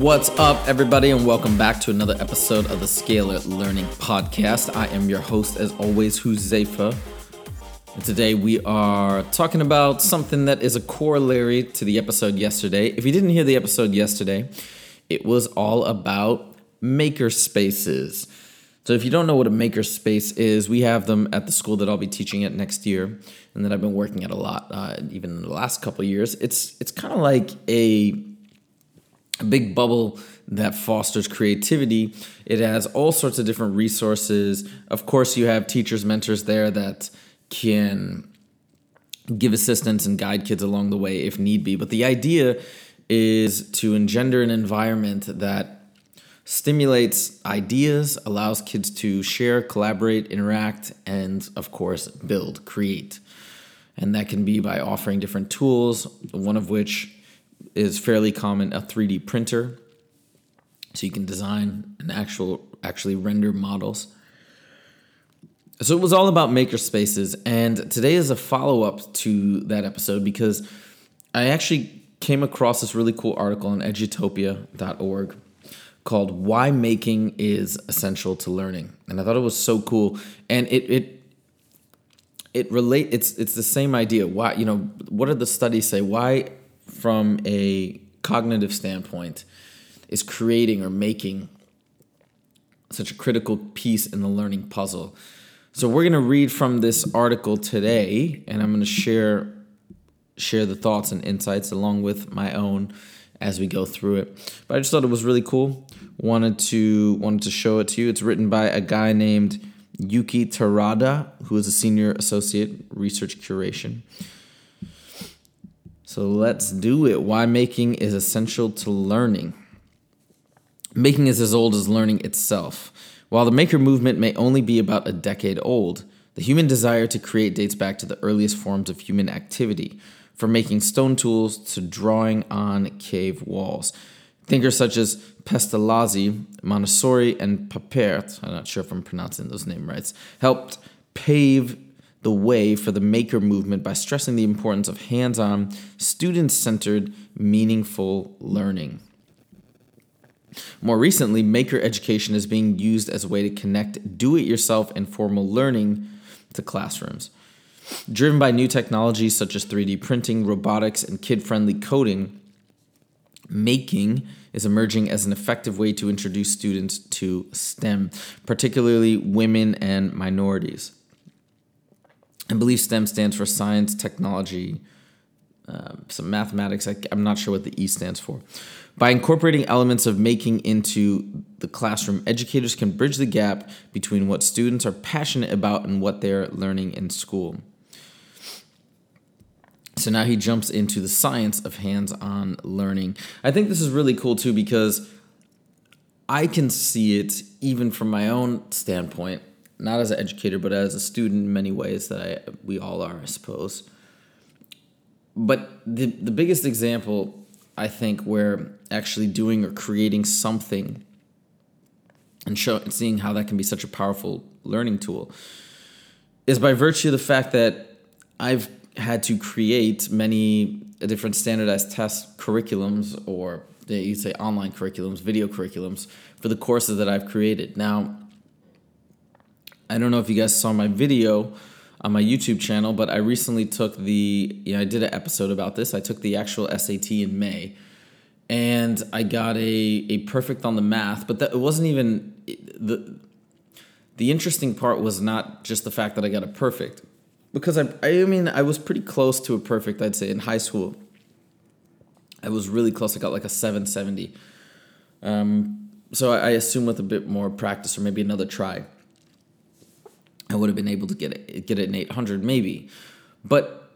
What's up, everybody, and welcome back to another episode of the Scalar Learning Podcast. I am your host, as always, Huzefa. And today we are talking about something that is a corollary to the episode yesterday. If you didn't hear the episode yesterday, it was all about maker spaces. So if you don't know what a maker space is, we have them at the school that I'll be teaching at next year, and that I've been working at a lot, uh, even in the last couple years. It's it's kind of like a big bubble that fosters creativity. It has all sorts of different resources. Of course, you have teachers, mentors there that can give assistance and guide kids along the way if need be. But the idea is to engender an environment that stimulates ideas, allows kids to share, collaborate, interact, and of course, build, create. And that can be by offering different tools, one of which is fairly common a 3D printer. So you can design and actual actually render models. So it was all about maker spaces, and today is a follow up to that episode because I actually came across this really cool article on edutopia.org called Why Making is Essential to Learning. And I thought it was so cool. And it it it relate it's it's the same idea. Why, you know, what did the studies say? Why from a cognitive standpoint is creating or making such a critical piece in the learning puzzle. So we're going to read from this article today and I'm going to share share the thoughts and insights along with my own as we go through it. But I just thought it was really cool. Wanted to wanted to show it to you. It's written by a guy named Yuki Terada, who is a senior associate research curation. So let's do it. Why making is essential to learning. Making is as old as learning itself. While the maker movement may only be about a decade old, the human desire to create dates back to the earliest forms of human activity, from making stone tools to drawing on cave walls. Thinkers such as Pestalozzi, Montessori, and Papert, I'm not sure if I'm pronouncing those names right, helped pave the way for the maker movement by stressing the importance of hands on, student centered, meaningful learning. More recently, maker education is being used as a way to connect do it yourself and formal learning to classrooms. Driven by new technologies such as 3D printing, robotics, and kid friendly coding, making is emerging as an effective way to introduce students to STEM, particularly women and minorities. I believe STEM stands for science, technology, uh, some mathematics. I, I'm not sure what the E stands for. By incorporating elements of making into the classroom, educators can bridge the gap between what students are passionate about and what they're learning in school. So now he jumps into the science of hands on learning. I think this is really cool too because I can see it even from my own standpoint, not as an educator, but as a student in many ways that I, we all are, I suppose. But the, the biggest example, I think, where actually doing or creating something and show, seeing how that can be such a powerful learning tool is by virtue of the fact that I've had to create many different standardized test curriculums or you would say online curriculums, video curriculums for the courses that I've created. Now, I don't know if you guys saw my video on my YouTube channel, but I recently took the, know, I did an episode about this. I took the actual SAT in May and I got a, a perfect on the math, but that it wasn't even the the interesting part was not just the fact that I got a perfect because I I mean I was pretty close to a perfect I'd say in high school. I was really close. I got like a 770. Um, so I, I assume with a bit more practice or maybe another try, I would have been able to get it, get it in 800 maybe. But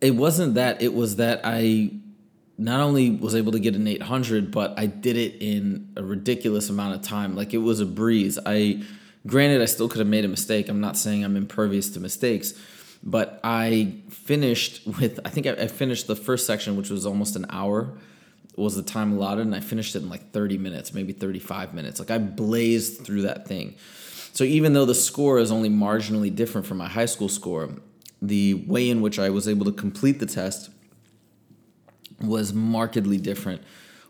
it wasn't that. It was that I not only was able to get an 800, but I did it in a ridiculous amount of time. Like it was a breeze. I, granted, I still could have made a mistake. I'm not saying I'm impervious to mistakes, but I finished with, I think I, I finished the first section, which was almost an hour, was the time allotted, and I finished it in like 30 minutes, maybe 35 minutes. Like I blazed through that thing. So even though the score is only marginally different from my high school score, the way in which I was able to complete the test was markedly different.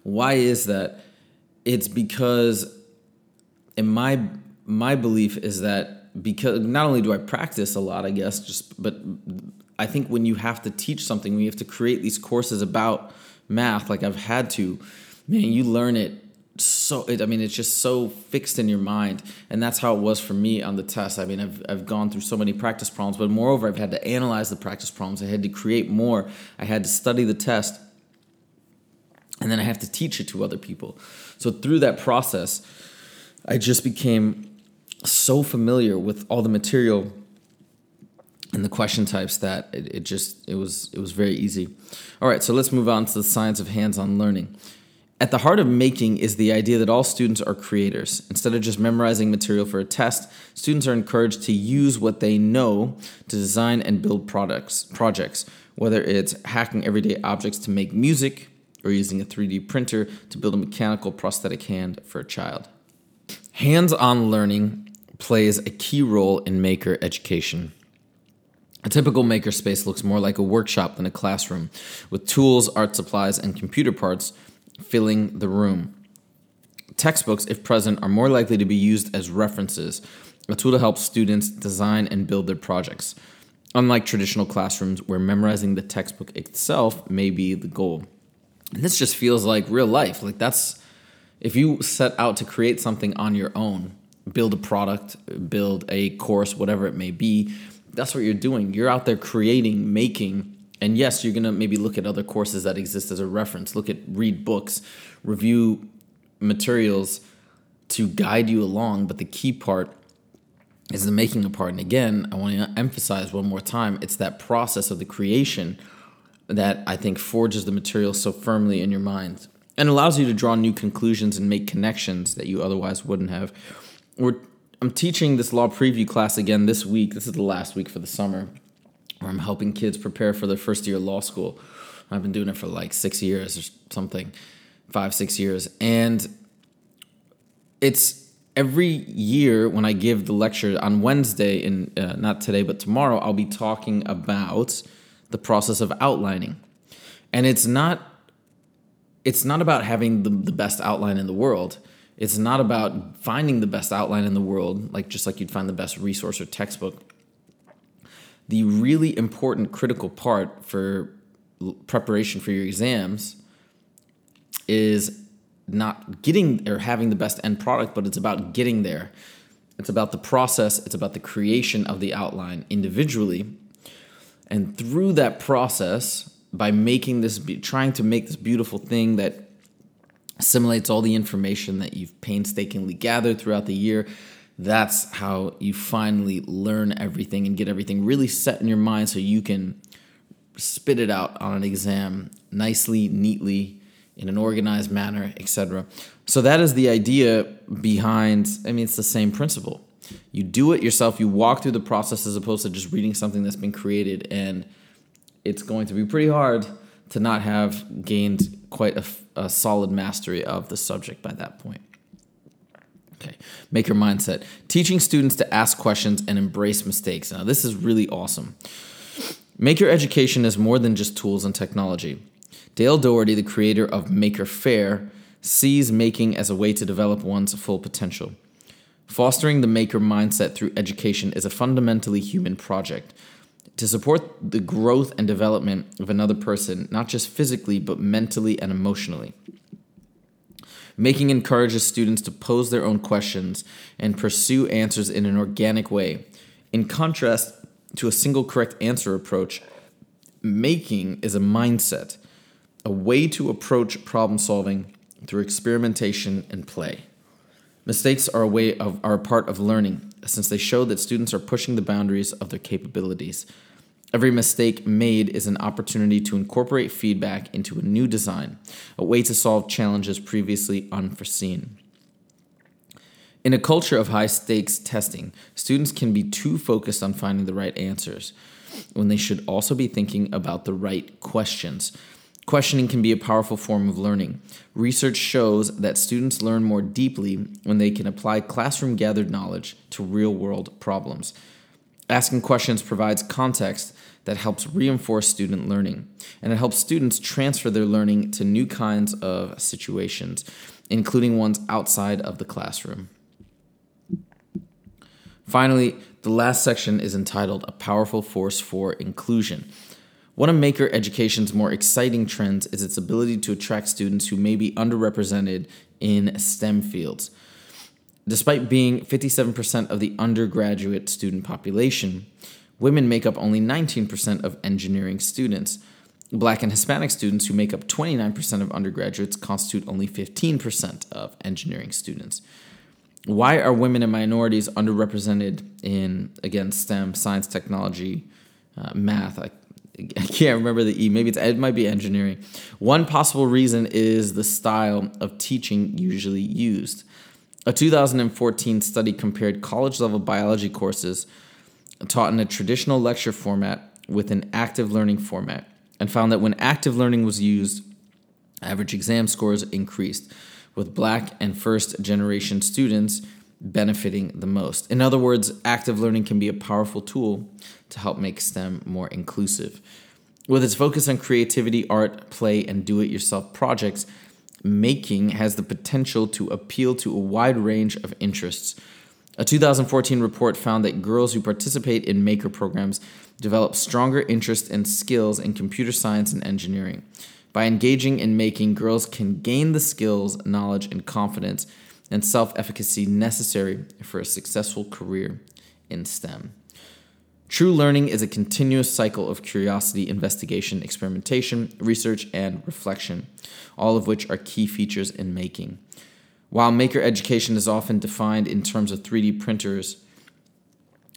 Why is that? It's because in my my belief is that because not only do I practice a lot, I guess, just but I think when you have to teach something, when you have to create these courses about math, like I've had to, man, you learn it so it, I mean it's just so fixed in your mind and that's how it was for me on the test. I mean I've I've gone through so many practice problems but moreover I've had to analyze the practice problems. I had to create more. I had to study the test and then I have to teach it to other people. So through that process, I just became so familiar with all the material and the question types that it, it just it was it was very easy. All right, so let's move on to the science of hands-on learning. At the heart of making is the idea that all students are creators. Instead of just memorizing material for a test, students are encouraged to use what they know to design and build products, projects, whether it's hacking everyday objects to make music, or using a 3D printer to build a mechanical prosthetic hand for a child. Hands on learning plays a key role in maker education. A typical makerspace looks more like a workshop than a classroom, with tools, art supplies, and computer parts filling the room. Textbooks, if present, are more likely to be used as references, a tool to help students design and build their projects, unlike traditional classrooms where memorizing the textbook itself may be the goal. And this just feels like real life. Like that's if you set out to create something on your own, build a product, build a course, whatever it may be, that's what you're doing. You're out there creating, making, and yes, you're gonna maybe look at other courses that exist as a reference. Look at read books, review materials to guide you along. But the key part is the making a part. And again, I want to emphasize one more time: it's that process of the creation that I think forges the material so firmly in your mind and allows you to draw new conclusions and make connections that you otherwise wouldn't have. We're, I'm teaching this law preview class again this week. This is the last week for the summer, where I'm helping kids prepare for their first year of law school. I've been doing it for like six years or something, five, six years. And it's every year when I give the lecture on Wednesday, in uh, not today, but tomorrow, I'll be talking about the process of outlining. And it's not it's not about having the, the best outline in the world. It's not about finding the best outline in the world, like just like you'd find the best resource or textbook. The really important critical part for preparation for your exams is not getting or having the best end product, but it's about getting there. It's about the process, it's about the creation of the outline individually and through that process, by making this, trying to make this beautiful thing that assimilates all the information that you've painstakingly gathered throughout the year, that's how you finally learn everything and get everything really set in your mind so you can spit it out on an exam nicely, neatly, in an organized manner, etc. So that is the idea behind, I mean, it's the same principle. You do it yourself. You walk through the process as opposed to just reading something that's been created, and it's going to be pretty hard to not have gained quite a, a solid mastery of the subject by that point. Okay, maker mindset. Teaching students to ask questions and embrace mistakes. Now, this is really awesome. Maker education is more than just tools and technology. Dale Dougherty, the creator of Maker Faire, sees making as a way to develop one's full potential. Fostering the maker mindset through education is a fundamentally human project. To support the growth and development of another person, not just physically, but mentally and emotionally. Making encourages students to pose their own questions and pursue answers in an organic way. In contrast to a single correct answer approach, making is a mindset, a way to approach problem solving through experimentation and play. Mistakes are a way of are a part of learning, since they show that students are pushing the boundaries of their capabilities. Every mistake made is an opportunity to incorporate feedback into a new design, a way to solve challenges previously unforeseen. In a culture of high stakes testing, students can be too focused on finding the right answers when they should also be thinking about the right questions. Questioning can be a powerful form of learning. Research shows that students learn more deeply when they can apply classroom gathered knowledge to real world problems. Asking questions provides context that helps reinforce student learning, and it helps students transfer their learning to new kinds of situations, including ones outside of the classroom. Finally, the last section is entitled A Powerful Force for Inclusion. One of Maker Education's more exciting trends is its ability to attract students who may be underrepresented in STEM fields. Despite being 57% of the undergraduate student population, women make up only 19% of engineering students. Black and Hispanic students, who make up 29% of undergraduates, constitute only 15% of engineering students. Why are women and minorities underrepresented in, again, STEM, science, technology, uh, math? I, I can't remember the E. Maybe it's, it might be engineering. One possible reason is the style of teaching usually used. A 2014 study compared college level biology courses taught in a traditional lecture format with an active learning format and found that when active learning was used, average exam scores increased with black and first generation students benefiting the most. In other words, active learning can be a powerful tool to help make STEM more inclusive. With its focus on creativity, art, play, and do it yourself projects, making has the potential to appeal to a wide range of interests. A 2014 report found that girls who participate in maker programs develop stronger interest and skills in computer science and engineering. By engaging in making, girls can gain the skills, knowledge, and confidence and self efficacy necessary for a successful career in STEM. True learning is a continuous cycle of curiosity, investigation, experimentation, research, and reflection, all of which are key features in making. While maker education is often defined in terms of 3D printers,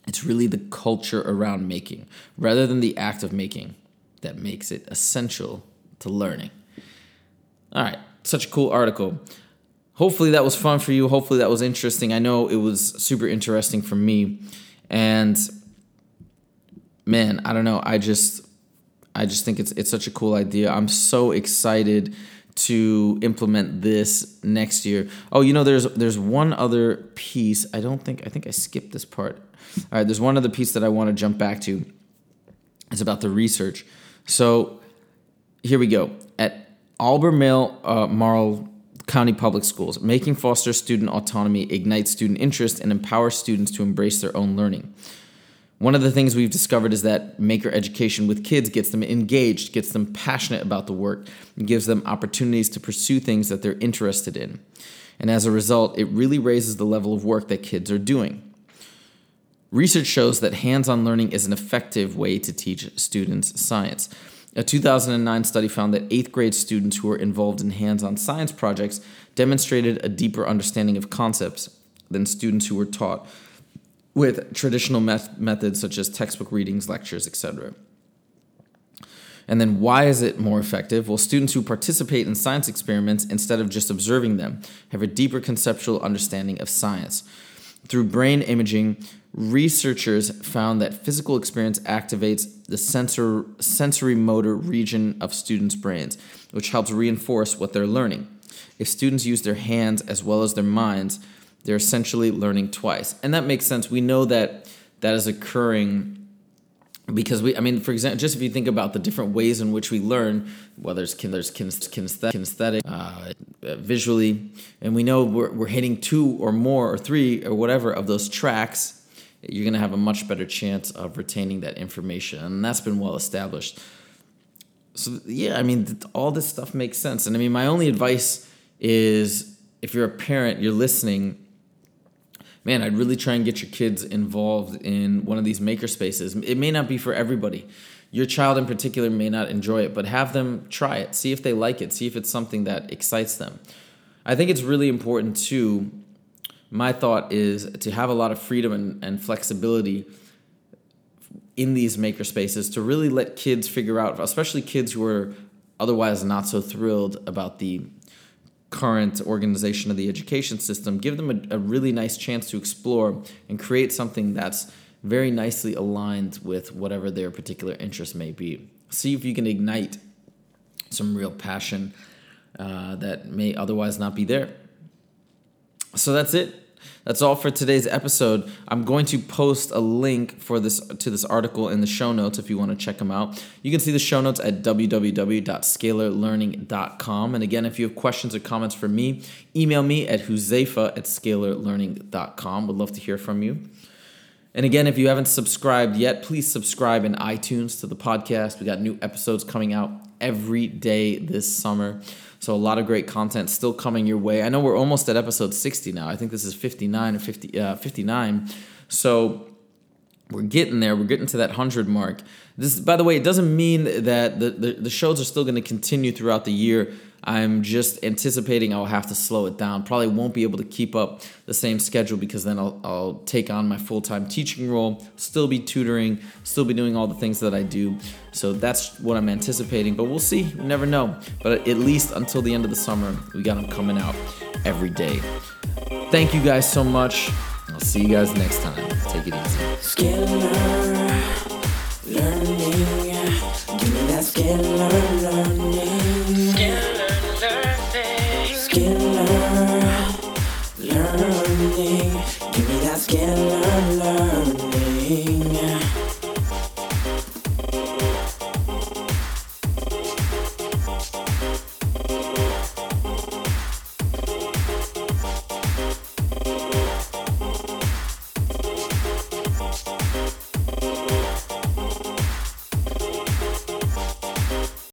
it's really the culture around making, rather than the act of making, that makes it essential to learning. All right, such a cool article. Hopefully that was fun for you. Hopefully that was interesting. I know it was super interesting for me. And man, I don't know. I just I just think it's it's such a cool idea. I'm so excited to implement this next year. Oh, you know, there's there's one other piece. I don't think I think I skipped this part. All right, there's one other piece that I want to jump back to. It's about the research. So here we go. At Albemarle uh, Marl County Public Schools, making foster student autonomy ignites student interest and empowers students to embrace their own learning. One of the things we've discovered is that maker education with kids gets them engaged, gets them passionate about the work, and gives them opportunities to pursue things that they're interested in. And as a result, it really raises the level of work that kids are doing. Research shows that hands on learning is an effective way to teach students science. A 2009 study found that eighth grade students who were involved in hands on science projects demonstrated a deeper understanding of concepts than students who were taught with traditional met- methods such as textbook readings, lectures, etc. And then why is it more effective? Well, students who participate in science experiments instead of just observing them have a deeper conceptual understanding of science. Through brain imaging, researchers found that physical experience activates the sensor, sensory motor region of students' brains, which helps reinforce what they're learning. If students use their hands as well as their minds, they're essentially learning twice. And that makes sense. We know that that is occurring because we, I mean, for example, just if you think about the different ways in which we learn, whether it's there's kinesthetic, uh, visually, and we know we're, we're hitting two or more or three or whatever of those tracks, you're going to have a much better chance of retaining that information. And that's been well established. So, yeah, I mean, all this stuff makes sense. And I mean, my only advice is if you're a parent, you're listening, man, I'd really try and get your kids involved in one of these maker spaces. It may not be for everybody. Your child in particular may not enjoy it, but have them try it. See if they like it. See if it's something that excites them. I think it's really important too. My thought is to have a lot of freedom and, and flexibility in these maker spaces to really let kids figure out, especially kids who are otherwise not so thrilled about the current organization of the education system, give them a, a really nice chance to explore and create something that's very nicely aligned with whatever their particular interest may be. See if you can ignite some real passion uh, that may otherwise not be there. So that's it. That's all for today's episode. I'm going to post a link for this to this article in the show notes if you want to check them out. You can see the show notes at www.scalarlearning.com. And again, if you have questions or comments for me, email me at huzefa at scalarlearning.com. Would love to hear from you. And again, if you haven't subscribed yet, please subscribe in iTunes to the podcast. We got new episodes coming out every day this summer. So a lot of great content still coming your way. I know we're almost at episode 60 now. I think this is 59 or 50, uh, 59. So we're getting there. We're getting to that 100 mark. This, by the way, it doesn't mean that the, the, the shows are still going to continue throughout the year. I'm just anticipating I'll have to slow it down. Probably won't be able to keep up the same schedule because then I'll, I'll take on my full time teaching role, still be tutoring, still be doing all the things that I do. So that's what I'm anticipating, but we'll see. You never know. But at least until the end of the summer, we got them coming out every day. Thank you guys so much. I'll see you guys next time. Take it easy. Scalar learning. Give me that